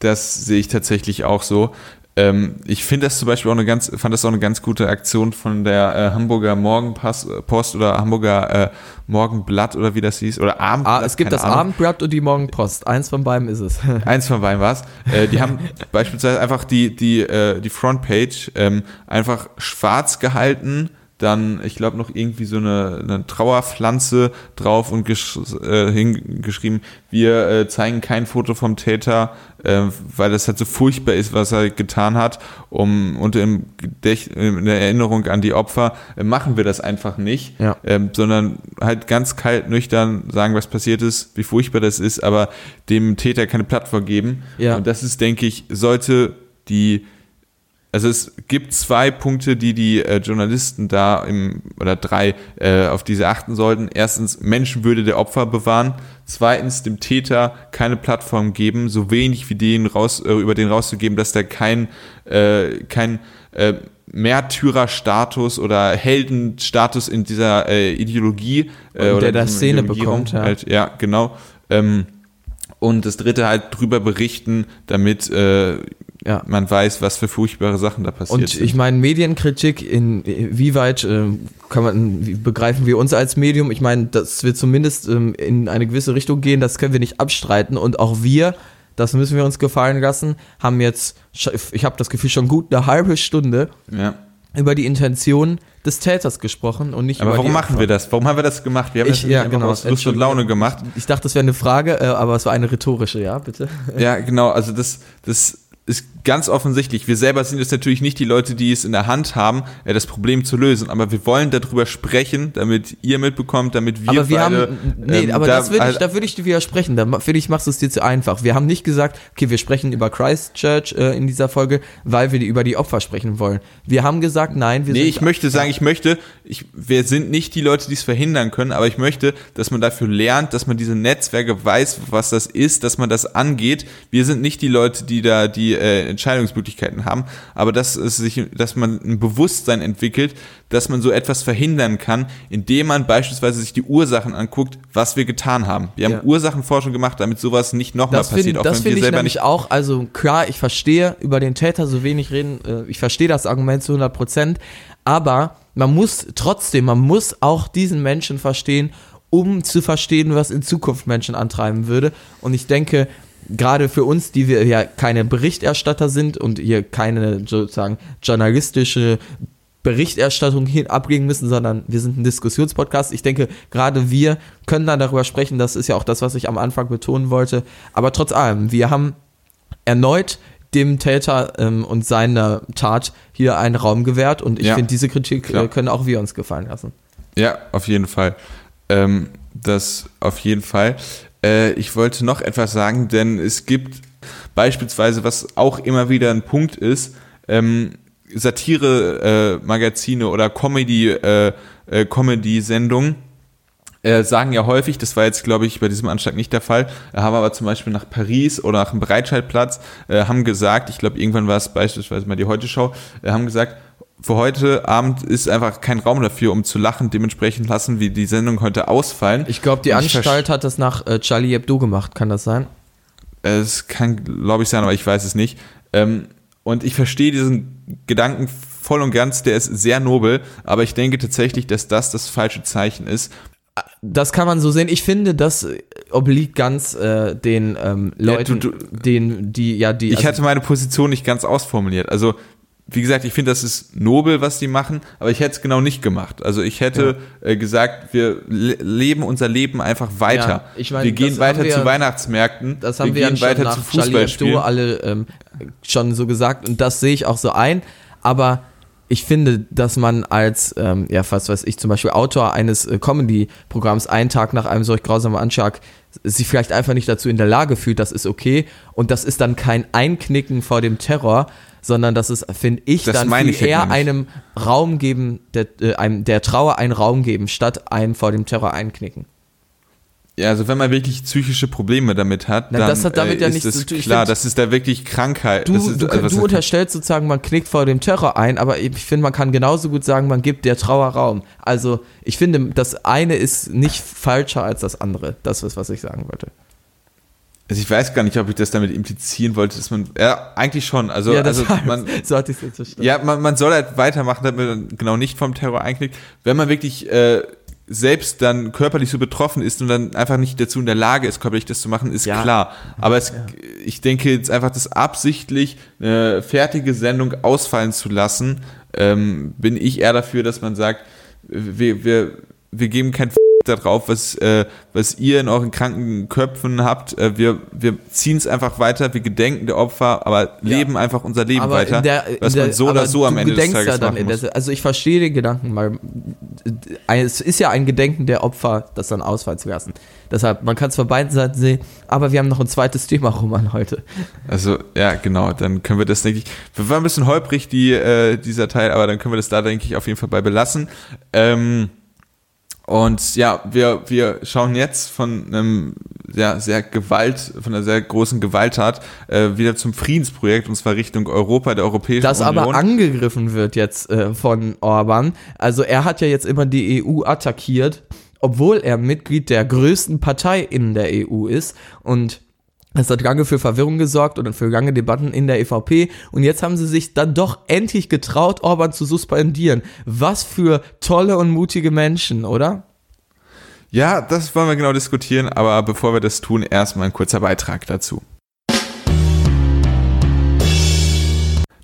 das sehe ich tatsächlich auch so. Ähm, ich finde das zum Beispiel auch eine ganz, fand das auch eine ganz gute Aktion von der äh, Hamburger Morgenpost Post oder Hamburger äh, Morgenblatt oder wie das hieß oder Abendblatt. Ah, es gibt das Ahnung. Abendblatt und die Morgenpost. Eins von beiden ist es. Eins von beiden war's. Äh, die haben beispielsweise einfach die, die, äh, die Frontpage ähm, einfach schwarz gehalten, dann, ich glaube, noch irgendwie so eine, eine Trauerpflanze drauf und gesch äh, hingeschrieben, wir äh, zeigen kein Foto vom Täter, äh, weil das halt so furchtbar ist, was er getan hat, um und im Gedächt in der Erinnerung an die Opfer äh, machen wir das einfach nicht, Ja. ähm, sondern halt ganz kalt, nüchtern sagen, was passiert ist, wie furchtbar das ist, aber dem Täter keine Plattform geben. Ja. Und das ist, denke ich, sollte die, also es gibt zwei Punkte, die die äh, Journalisten da im, oder drei, äh, auf diese achten sollten. Erstens, Menschenwürde der Opfer bewahren. Zweitens, dem Täter keine Plattform geben, so wenig wie den raus, äh, über den rauszugeben, dass der kein, äh, kein äh, Märtyrerstatus oder Heldenstatus in dieser äh, Ideologie äh, Und oder der da Szene bekommt, ja. Halt, ja, genau. Ähm, und das dritte halt drüber berichten, damit äh, Ja. man weiß, was für furchtbare Sachen da passiert Und sind. ich meine, Medienkritik, inwieweit äh, kann man, begreifen wir uns als Medium? Ich meine, dass wir zumindest ähm, in eine gewisse Richtung gehen, das können wir nicht abstreiten. Und auch wir, das müssen wir uns gefallen lassen, haben jetzt, ich habe das Gefühl, schon gut eine halbe Stunde ja. über die Intention des Täters gesprochen und nicht Aber über warum machen wir das? Warum haben wir das gemacht? Wir haben Ich- das ja, genau. aus Lust und Laune gemacht. Ich dachte, das wäre eine Frage, äh, aber es war eine rhetorische, ja, bitte. Ja, genau. Also das, das ist ganz offensichtlich. Wir selber sind jetzt natürlich nicht die Leute, die es in der Hand haben, äh, das Problem zu lösen. Aber wir wollen darüber sprechen, damit ihr mitbekommt, damit wir aber wir beide, haben, nee, ähm, aber da das würde ich, da würde ich dir widersprechen. Da finde ich, machst du es dir zu einfach. Wir haben nicht gesagt, okay, wir sprechen über Christchurch äh, in dieser Folge, weil wir über die Opfer sprechen wollen. Wir haben gesagt, nein, wir Nee, sind ich möchte sagen, ich möchte, ich, wir sind nicht die Leute, die es verhindern können, aber ich möchte, dass man dafür lernt, dass man diese Netzwerke weiß, was das ist, dass man das angeht. Wir sind nicht die Leute, die da die äh, Entscheidungsmöglichkeiten haben, aber dass es sich, dass man ein Bewusstsein entwickelt, dass man so etwas verhindern kann, indem man beispielsweise sich die Ursachen anguckt, was wir getan haben. Wir haben Ja. Ursachenforschung gemacht, damit sowas nicht nochmal passiert, finde auch wenn find wir ich selber nicht auch, also klar, ich verstehe über den Täter so wenig reden, äh, ich verstehe das Argument zu 100 Prozent, aber man muss trotzdem, man muss auch diesen Menschen verstehen, um zu verstehen, was in Zukunft Menschen antreiben würde. Und ich denke, gerade für uns, die wir ja keine Berichterstatter sind und hier keine sozusagen journalistische Berichterstattung hin ablegen müssen, sondern wir sind ein Diskussionspodcast. Ich denke, gerade wir können dann darüber sprechen. Das ist ja auch das, was ich am Anfang betonen wollte. Aber trotz allem, wir haben erneut dem Täter ähm, und seiner Tat hier einen Raum gewährt und ich ja, finde, diese Kritik äh, können auch wir uns gefallen lassen. Ja, auf jeden Fall. Ähm, das auf jeden Fall. Äh, ich wollte noch etwas sagen, denn es gibt beispielsweise, was auch immer wieder ein Punkt ist, ähm, Satire-Magazine äh, oder äh, äh, Comedy-Sendungen äh, sagen ja häufig, das war jetzt, glaube ich, bei diesem Anschlag nicht der Fall, äh, haben aber zum Beispiel nach Paris oder nach dem Breitscheidplatz, äh, haben gesagt, ich glaube, irgendwann war es beispielsweise mal die Heute-Show, äh, haben gesagt, für heute Abend ist einfach kein Raum dafür, um zu lachen. Dementsprechend lassen wir die Sendung heute ausfallen. Ich glaube, die Anstalt hat das nach äh, Charlie Hebdo gemacht. Kann das sein? Es kann, glaube ich, sein, aber ich weiß es nicht. Ähm, und ich verstehe diesen Gedanken voll und ganz, der ist sehr nobel, aber ich denke tatsächlich, dass das das falsche Zeichen ist. Das kann man so sehen. Ich finde, das obliegt ganz äh, den ähm, Leuten, ja, du, du, den, die, ja, die. Ich also, hatte meine Position nicht ganz ausformuliert. Also wie gesagt, ich finde, das ist nobel, was die machen, aber ich hätte es genau nicht gemacht. Also ich hätte ja. äh, gesagt, wir le leben unser Leben einfach weiter. Ja, ich mein, wir gehen weiter wir, zu Weihnachtsmärkten. Das haben wir, wir gehen weiter zu Fußballspielen. alle ähm, schon so gesagt und das sehe ich auch so ein. Aber ich finde, dass man als, ähm, ja, was weiß ich, zum Beispiel Autor eines äh, Comedy-Programms einen Tag nach einem solch grausamen Anschlag sich vielleicht einfach nicht dazu in der Lage fühlt, das ist okay. Und das ist dann kein Einknicken vor dem Terror, sondern das ist, finde ich, das dann viel ich eher einem Raum geben, der, äh, einem, der Trauer einen Raum geben, statt einem vor dem Terror einknicken. Ja, also wenn man wirklich psychische Probleme damit hat, Na, dann das hat damit äh, ja ist es klar, find, das ist da wirklich Krankheit. Du, ist, du, also, du unterstellst sozusagen, man knickt vor dem Terror ein, aber ich finde, man kann genauso gut sagen, man gibt der Trauer Raum. Also ich finde, das eine ist nicht falscher als das andere. Das ist, was ich sagen wollte. Also ich weiß gar nicht, ob ich das damit implizieren wollte, dass man, ja, eigentlich schon. Also, ja, also man, so hatte ich jetzt verstanden. Ja, man, man soll halt weitermachen, damit man genau nicht vom Terror einknickt. Wenn man wirklich äh, selbst dann körperlich so betroffen ist und dann einfach nicht dazu in der Lage ist, körperlich das zu machen, ist ja. klar. Aber es, ja. ich denke jetzt einfach, das absichtlich eine fertige Sendung ausfallen zu lassen, ähm, bin ich eher dafür, dass man sagt, wir, wir, wir geben kein darauf, was, äh, was ihr in euren kranken Köpfen habt. Äh, wir wir ziehen es einfach weiter, wir gedenken der Opfer, aber ja. leben einfach unser Leben aber weiter, der, was der, man so oder so am Ende des Tages ja machen muss. Der, also ich verstehe den Gedanken, weil es ist ja ein Gedenken der Opfer, das dann ausfallen zu lassen. Deshalb, man kann es von beiden Seiten sehen, aber wir haben noch ein zweites Thema, Roman, heute. Also, ja, genau, dann können wir das, denke ich, wir waren ein bisschen holprig, die, äh, dieser Teil, aber dann können wir das da, denke ich, auf jeden Fall bei belassen. Ähm, und ja, wir, wir schauen jetzt von einem sehr, sehr Gewalt, von einer sehr großen Gewalttat äh, wieder zum Friedensprojekt und zwar Richtung Europa, der Europäischen das Union. Das aber angegriffen wird jetzt äh, von Orban. Also er hat ja jetzt immer die EU attackiert, obwohl er Mitglied der größten Partei in der EU ist und es hat lange für Verwirrung gesorgt und für lange Debatten in der EVP. Und jetzt haben sie sich dann doch endlich getraut, Orban zu suspendieren. Was für tolle und mutige Menschen, oder? Ja, das wollen wir genau diskutieren. Aber bevor wir das tun, erstmal ein kurzer Beitrag dazu.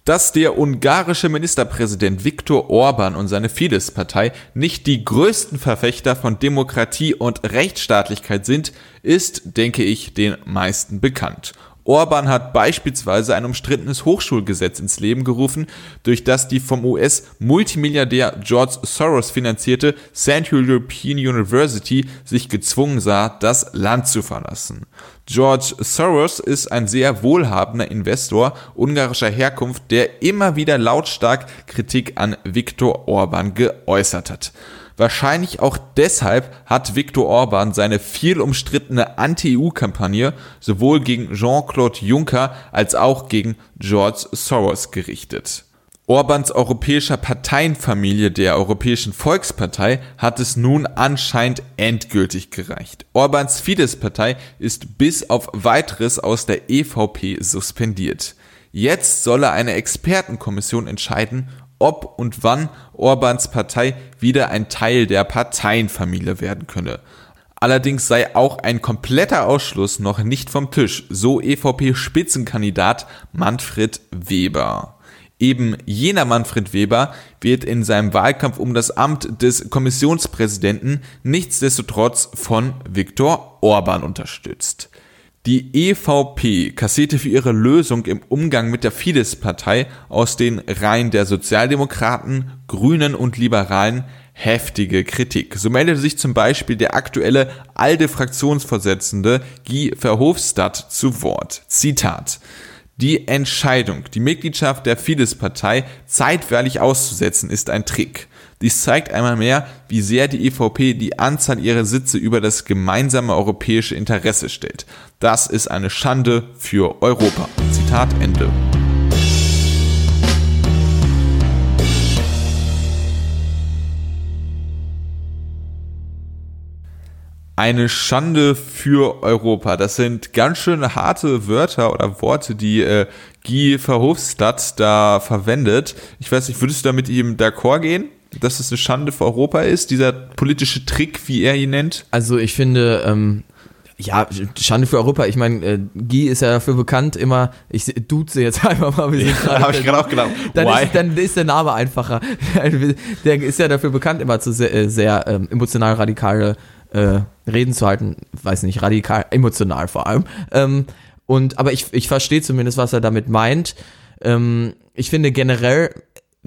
Dass der ungarische Ministerpräsident Viktor Orban und seine Fidesz-Partei nicht die größten Verfechter von Demokratie und Rechtsstaatlichkeit sind, ist, denke ich, den meisten bekannt. Orban hat beispielsweise ein umstrittenes Hochschulgesetz ins Leben gerufen, durch das die vom US-Multimilliardär George Soros finanzierte Central European University sich gezwungen sah, das Land zu verlassen. George Soros ist ein sehr wohlhabender Investor ungarischer Herkunft, der immer wieder lautstark Kritik an Viktor Orban geäußert hat. Wahrscheinlich auch deshalb hat Viktor Orban seine viel umstrittene Anti-EU-Kampagne sowohl gegen Jean-Claude Juncker als auch gegen George Soros gerichtet. Orbans europäischer Parteienfamilie der Europäischen Volkspartei hat es nun anscheinend endgültig gereicht. Orbans Fidesz-Partei ist bis auf weiteres aus der EVP suspendiert. Jetzt solle eine Expertenkommission entscheiden, ob und wann Orbans Partei wieder ein Teil der Parteienfamilie werden könne. Allerdings sei auch ein kompletter Ausschluss noch nicht vom Tisch, so EVP-Spitzenkandidat Manfred Weber. Eben jener Manfred Weber wird in seinem Wahlkampf um das Amt des Kommissionspräsidenten nichtsdestotrotz von Viktor Orban unterstützt. Die EVP kassierte für ihre Lösung im Umgang mit der Fidesz-Partei aus den Reihen der Sozialdemokraten, Grünen und Liberalen heftige Kritik. So meldete sich zum Beispiel der aktuelle ALDE-Fraktionsvorsitzende Guy Verhofstadt zu Wort. Zitat. Die Entscheidung, die Mitgliedschaft der Fidesz-Partei zeitweilig auszusetzen, ist ein Trick. Dies zeigt einmal mehr, wie sehr die EVP die Anzahl ihrer Sitze über das gemeinsame europäische Interesse stellt. Das ist eine Schande für Europa. Zitat Ende. eine Schande für Europa. Das sind ganz schön harte Wörter oder Worte, die äh, Guy Verhofstadt da verwendet. Ich weiß nicht, würdest du da mit ihm d'accord gehen? Dass es eine Schande für Europa ist, dieser politische Trick, wie er ihn nennt? Also ich finde, ähm, ja, Schande für Europa. Ich meine, äh, Guy ist ja dafür bekannt, immer, ich duze jetzt einfach mal, wir sind ja, habe ich gerade auch gedacht. Dann ist, dann ist der Name einfacher. der ist ja dafür bekannt, immer zu sehr, äh, sehr ähm, emotional radikale äh, Reden zu halten, weiß nicht, radikal, emotional vor allem. Ähm, und, aber ich, ich verstehe zumindest, was er damit meint. Ähm, ich finde generell,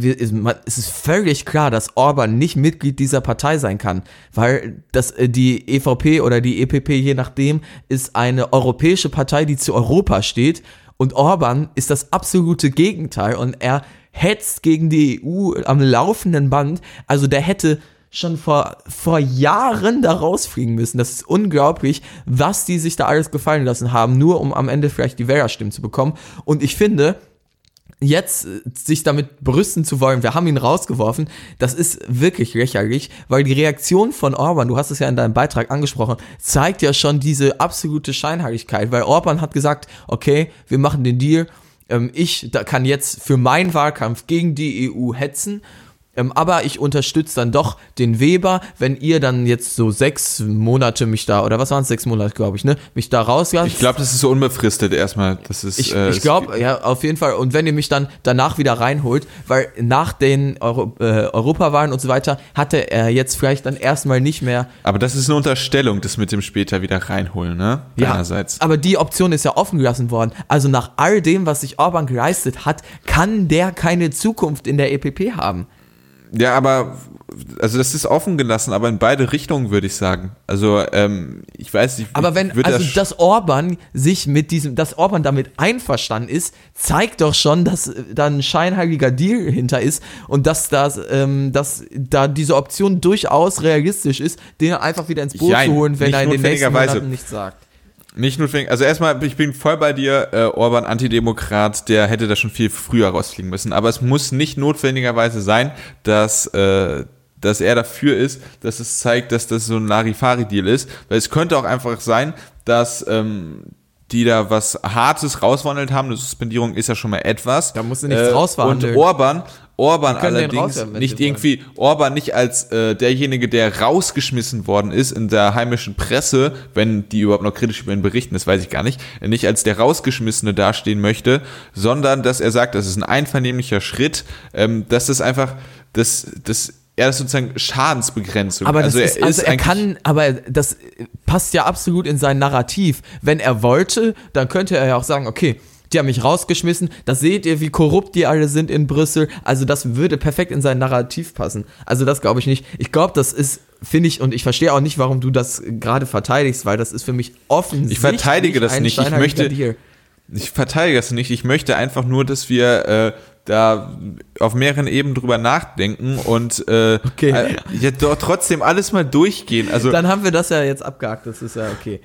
es ist völlig klar, dass Orban nicht Mitglied dieser Partei sein kann, weil das, äh, die EVP oder die EPP, je nachdem, ist eine europäische Partei, die zu Europa steht und Orban ist das absolute Gegenteil und er hetzt gegen die EU am laufenden Band. Also der hätte schon vor, vor Jahren da rausfliegen müssen. Das ist unglaublich, was die sich da alles gefallen lassen haben, nur um am Ende vielleicht die Wählerstimmen zu bekommen. Und ich finde, jetzt äh, sich damit brüsten zu wollen, wir haben ihn rausgeworfen, das ist wirklich lächerlich, weil die Reaktion von Orban, du hast es ja in deinem Beitrag angesprochen, zeigt ja schon diese absolute Scheinheiligkeit, weil Orban hat gesagt, okay, wir machen den Deal, ähm, ich kann jetzt für meinen Wahlkampf gegen die EU hetzen ähm, aber ich unterstütze dann doch den Weber, wenn ihr dann jetzt so sechs Monate mich da, oder was waren es, sechs Monate, glaube ich, ne, mich da rauslasst. Ich glaube, das ist so unbefristet erstmal. Das ist, ich, äh, ich glaube, ja, auf jeden Fall. Und wenn ihr mich dann danach wieder reinholt, weil nach den Euro, äh, Europawahlen und so weiter hatte er jetzt vielleicht dann erstmal nicht mehr. Aber das ist eine Unterstellung, das mit dem später wieder reinholen, ne? Ja, aber die Option ist ja offen gelassen worden. Also nach all dem, was sich Orban geleistet hat, kann der keine Zukunft in der EPP haben. Ja, aber also das ist offen gelassen, aber in beide Richtungen würde ich sagen. Also ähm, ich weiß nicht. Aber wenn also das dass Orban sich mit diesem, dass Orban damit einverstanden ist, zeigt doch schon, dass da ein scheinheiliger Deal hinter ist und dass das, ähm, dass da diese Option durchaus realistisch ist, den einfach wieder ins Boot ja, zu holen, wenn er in den nächsten Monaten nichts sagt. Nicht notwendig. Also erstmal, ich bin voll bei dir, äh, Orban Antidemokrat, der hätte da schon viel früher rausfliegen müssen. Aber es muss nicht notwendigerweise sein, dass, äh, dass er dafür ist, dass es zeigt, dass das so ein Larifari-Deal ist. Weil es könnte auch einfach sein, dass ähm, die da was Hartes rausverhandelt haben. Eine Suspendierung ist ja schon mal etwas. Da musst du nichts äh, rausverhandeln. Und Orban, Orban allerdings nicht irgendwie, Orban nicht als äh, derjenige, der rausgeschmissen worden ist in der heimischen Presse, wenn die überhaupt noch kritisch über ihn berichten, das weiß ich gar nicht, nicht als der rausgeschmissene dastehen möchte, sondern dass er sagt, das ist ein einvernehmlicher Schritt, ähm, dass das einfach, das, das er ist sozusagen Schadensbegrenzung. Aber also, ist, er, also er kann, aber das passt ja absolut in sein Narrativ. Wenn er wollte, dann könnte er ja auch sagen, okay, die haben mich rausgeschmissen, das seht ihr, wie korrupt die alle sind in Brüssel. Also das würde perfekt in sein Narrativ passen. Also das glaube ich nicht. Ich glaube, das ist, finde ich, und ich verstehe auch nicht, warum du das gerade verteidigst, weil das ist für mich offensichtlich. Ich verteidige das nicht. Ich möchte, Deal. ich verteidige das nicht. Ich möchte einfach nur, dass wir äh, da auf mehreren Ebenen drüber nachdenken und äh, okay. äh, ja, trotzdem alles mal durchgehen. Also dann haben wir das ja jetzt abgehakt. Das ist ja okay.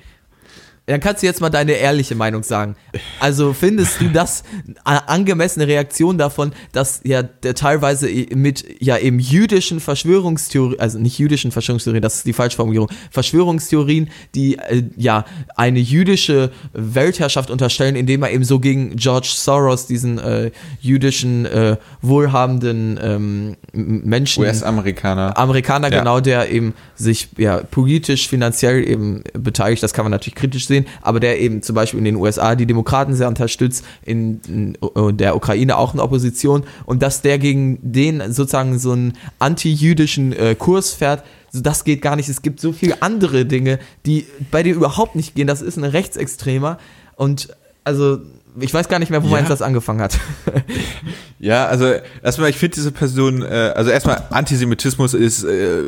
Dann kannst du jetzt mal deine ehrliche Meinung sagen. Also findest du das eine angemessene Reaktion davon, dass ja der teilweise mit ja eben jüdischen Verschwörungstheorien, also nicht jüdischen Verschwörungstheorien, das ist die Falschformulierung, Verschwörungstheorien, die äh, ja eine jüdische Weltherrschaft unterstellen, indem er eben so gegen George Soros, diesen äh, jüdischen äh, wohlhabenden ähm, Menschen, US-Amerikaner, Amerikaner ja. genau, der eben sich ja politisch, finanziell eben beteiligt. Das kann man natürlich kritisch sehen sehen, aber der eben zum Beispiel in den USA die Demokraten sehr unterstützt, in, in der Ukraine auch eine Opposition und dass der gegen den sozusagen so einen anti-jüdischen äh, Kurs fährt, so, das geht gar nicht. Es gibt so viele andere Dinge, die bei dir überhaupt nicht gehen. Das ist ein Rechtsextremer und also ich weiß gar nicht mehr, wo ja. man das angefangen hat. ja, also erstmal, ich finde diese Person, äh, also erstmal Antisemitismus ist äh,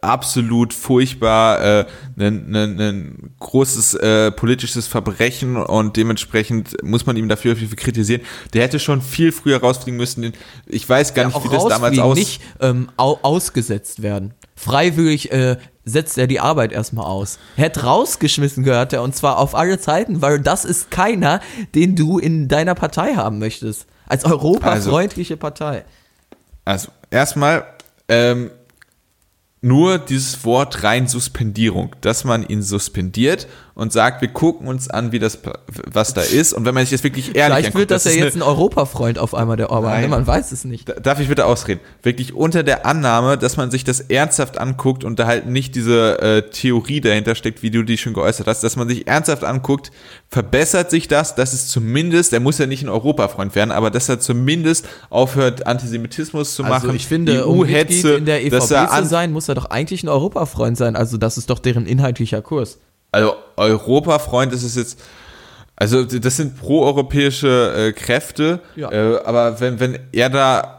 absolut furchtbar, äh, ein, ein, ein großes äh, politisches Verbrechen und dementsprechend muss man ihm dafür viel kritisieren. Der hätte schon viel früher rausfliegen müssen. Ich weiß gar ja, nicht, wie das damals aus nicht ähm, au ausgesetzt werden. Freiwillig äh, setzt er die Arbeit erstmal aus. Hätte rausgeschmissen gehört er und zwar auf alle Zeiten, weil das ist keiner, den du in deiner Partei haben möchtest. Als europafreundliche also, Partei. Also erstmal ähm, nur dieses Wort rein Suspendierung, dass man ihn suspendiert und sagt, wir gucken uns an, wie das, was da ist. Und wenn man sich jetzt wirklich ehrlich Vielleicht wird das, das ja jetzt ein Europafreund auf einmal, der Orban. Nein. Man weiß es nicht. Darf ich bitte ausreden? Wirklich unter der Annahme, dass man sich das ernsthaft anguckt und da halt nicht diese äh, Theorie dahinter steckt, wie du die schon geäußert hast, dass man sich ernsthaft anguckt, verbessert sich das, dass es zumindest, der muss ja nicht ein Europafreund werden, aber dass er zumindest aufhört, Antisemitismus zu also machen. Ich finde, um Mitglied in der EVP zu sein, muss er doch eigentlich ein Europafreund sein. Also das ist doch deren inhaltlicher Kurs. Also Europafreund ist es jetzt, also das sind proeuropäische äh, Kräfte, ja. äh, aber wenn, wenn er da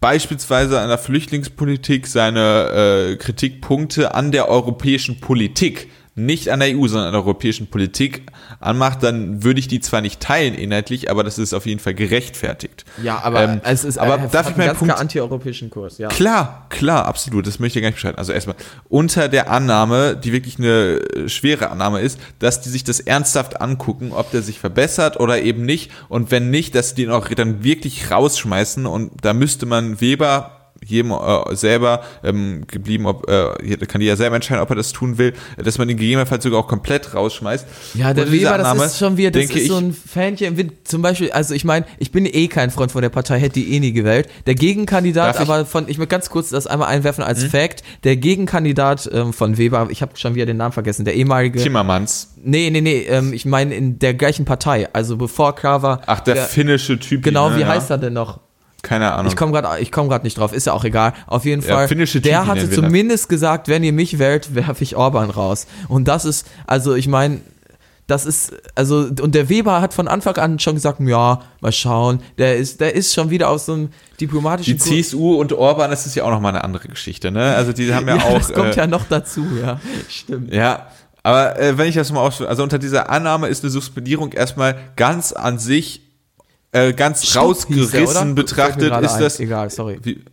beispielsweise an der Flüchtlingspolitik seine äh, Kritikpunkte an der europäischen Politik nicht an der EU, sondern an der europäischen Politik anmacht, dann würde ich die zwar nicht teilen inhaltlich, aber das ist auf jeden Fall gerechtfertigt. Ja, aber ähm, es ist aber darf ich meinen Punkt anti-europäischen Kurs, ja. Klar, klar, absolut, das möchte ich gar nicht beschreiben. Also erstmal unter der Annahme, die wirklich eine schwere Annahme ist, dass die sich das ernsthaft angucken, ob der sich verbessert oder eben nicht und wenn nicht, dass die ihn auch dann wirklich rausschmeißen und da müsste man Weber jedem äh, selber ähm, geblieben, ob äh, kann die ja selber entscheiden, ob er das tun will, dass man den gegebenenfalls sogar auch komplett rausschmeißt. Ja, der Weber, Annahme, das ist schon wieder, das ist so ein Fähnchen im Wind. Zum Beispiel, also ich meine, ich bin eh kein Freund von der Partei, hätte die eh nie gewählt. Der Gegenkandidat, aber von, ich möchte ganz kurz das einmal einwerfen als hm? Fact, der Gegenkandidat ähm, von Weber, ich habe schon wieder den Namen vergessen, der ehemalige Timmermans. Nee, nee, nee, ähm, ich meine in der gleichen Partei, also bevor war. Ach, der, der finnische Typ. Genau, ne, wie ja. heißt er denn noch? Keine Ahnung. Ich komme gerade komm nicht drauf, ist ja auch egal. Auf jeden Fall, ja, der hatte zumindest gesagt, wenn ihr mich wählt, werfe ich Orban raus. Und das ist, also ich meine, das ist, also, und der Weber hat von Anfang an schon gesagt, ja, mal schauen, der ist, der ist schon wieder aus so einem diplomatischen. Die CSU und Orban, das ist ja auch nochmal eine andere Geschichte, ne? Also die haben ja, ja auch. Das kommt äh, ja noch dazu, ja. Stimmt. Ja. Aber äh, wenn ich das mal aus, also unter dieser Annahme ist eine Suspendierung erstmal ganz an sich äh, ganz Stopp rausgerissen betrachtet, ist das. Egal, sorry. Wie,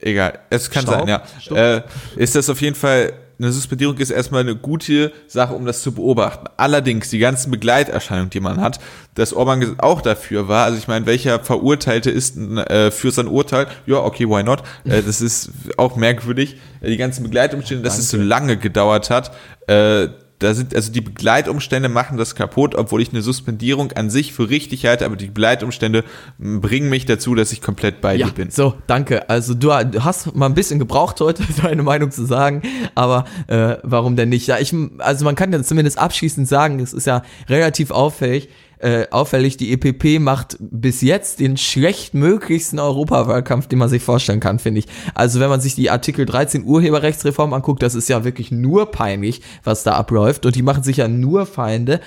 egal, es kann Staub? sein, ja. Äh, ist das auf jeden Fall eine Suspendierung ist erstmal eine gute Sache, um das zu beobachten. Allerdings die ganzen Begleiterscheinungen, die man hat, dass Orban auch dafür war. Also ich meine, welcher Verurteilte ist äh, für sein Urteil? Ja, okay, why not? Äh, das ist auch merkwürdig. Die ganzen Begleitumstände, dass Danke. es so lange gedauert hat, äh, da sind, also die Begleitumstände machen das kaputt, obwohl ich eine Suspendierung an sich für richtig halte, aber die Begleitumstände bringen mich dazu, dass ich komplett bei ja, dir bin. So, danke. Also du hast mal ein bisschen gebraucht heute, deine Meinung zu sagen, aber äh, warum denn nicht? Ja, ich, also man kann ja zumindest abschließend sagen, es ist ja relativ auffällig, äh, auffällig, die EPP macht bis jetzt den schlechtmöglichsten Europawahlkampf, den man sich vorstellen kann, finde ich. Also wenn man sich die Artikel 13 Urheberrechtsreform anguckt, das ist ja wirklich nur peinlich, was da abläuft. Und die machen sich ja nur Feinde.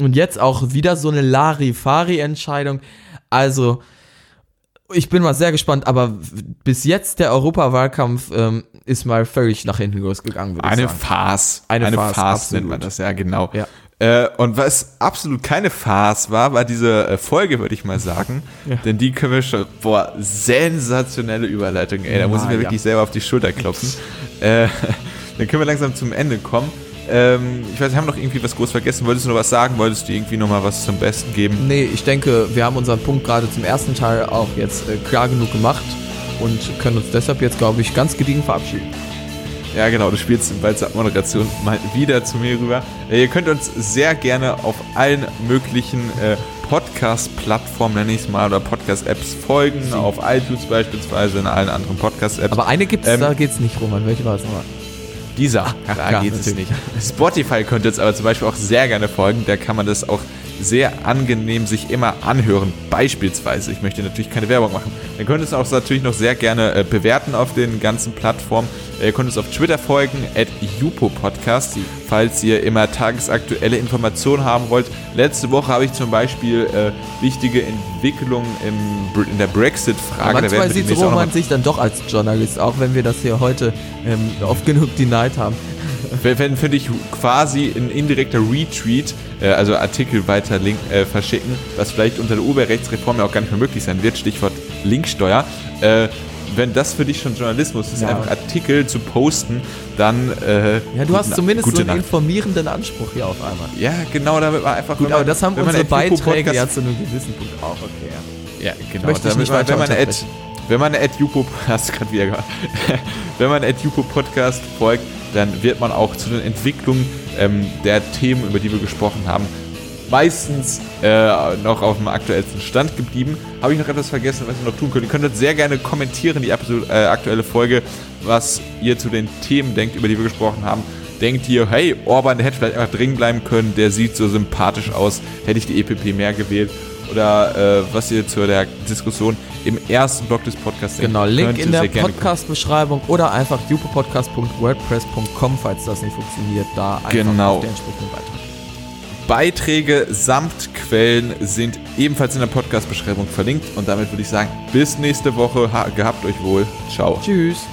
Und jetzt auch wieder so eine Larifari-Entscheidung. Also, ich bin mal sehr gespannt, aber bis jetzt der Europawahlkampf ähm, ist mal völlig nach hinten losgegangen, würde Eine ich sagen. Farce. Eine, Eine Farce, Farce nennt man das, ja, genau. Ja. Äh, und was absolut keine Farce war, war diese äh, Folge, würde ich mal sagen. Ja. Denn die können wir schon, boah, sensationelle Überleitung, ey. Da muss ich mir ja. wirklich selber auf die Schulter klopfen. äh, dann können wir langsam zum Ende kommen. Ähm, ich weiß, wir haben noch irgendwie was groß vergessen. Wolltest du noch was sagen? Wolltest du irgendwie noch mal was zum Besten geben? Nee, ich denke, wir haben unseren Punkt gerade zum ersten Teil auch jetzt äh, klar genug gemacht und können uns deshalb jetzt, glaube ich, ganz gediegen verabschieden. Ja, genau, du spielst bald zur Moderation mal wieder zu mir rüber. Äh, ihr könnt uns sehr gerne auf allen möglichen äh, Podcast-Plattformen, nenne ich es mal, oder Podcast-Apps folgen. Sie. Auf iTunes beispielsweise, in allen anderen Podcast-Apps. Aber eine gibt es, ähm, da geht es nicht, Roman. Welche war es nochmal? Dieser, Ach, da geht es nicht. Spotify könnt ihr jetzt aber zum Beispiel auch sehr gerne folgen. Da kann man das auch sehr angenehm sich immer anhören. Beispielsweise, ich möchte natürlich keine Werbung machen. Ihr könnt es auch natürlich noch sehr gerne äh, bewerten auf den ganzen Plattformen. Äh, ihr könnt uns auf Twitter folgen, at Podcast, falls ihr immer tagesaktuelle Informationen haben wollt. Letzte Woche habe ich zum Beispiel äh, wichtige Entwicklungen im, in der Brexit-Frage. Manchmal sieht Roman sich dann doch als Journalist, auch wenn wir das hier heute ähm, oft genug denied haben. Wenn, finde ich quasi ein indirekter Retweet, äh, also Artikel weiter link, äh, verschicken, was vielleicht unter der Urheberrechtsreform ja auch gar nicht mehr möglich sein wird, Stichwort Linksteuer. Äh, wenn das für dich schon Journalismus ist, ja. einfach Artikel zu posten, dann. Äh, ja, du hast zumindest so einen Nacht. informierenden Anspruch hier auf einmal. Ja, genau, damit man einfach. Gut, man, aber das haben unsere Beiträge ja zu einem gewissen Punkt auch, okay. Ja, ja genau. Möchte damit man, wenn man Ad, wenn man Ad Jupo, hast gerade wieder wenn man Jupo Podcast folgt, dann wird man auch zu den Entwicklungen ähm, der Themen, über die wir gesprochen haben, meistens äh, noch auf dem aktuellsten Stand geblieben. Habe ich noch etwas vergessen, was ihr noch tun könnt? Ihr könnt sehr gerne kommentieren, die äh, aktuelle Folge, was ihr zu den Themen denkt, über die wir gesprochen haben. Denkt ihr, hey, Orban, der hätte vielleicht einfach drin bleiben können, der sieht so sympathisch aus, hätte ich die EPP mehr gewählt? Oder äh, was ihr zu der Diskussion im ersten Blog des Podcasts Genau, Link in der Podcast-Beschreibung oder einfach jupopodcast.wordpress.com, falls das nicht funktioniert, da einfach genau. auf den entsprechenden Beitrag. Beiträge samt Quellen sind ebenfalls in der Podcast-Beschreibung verlinkt. Und damit würde ich sagen, bis nächste Woche. Ha gehabt euch wohl. Ciao. Tschüss.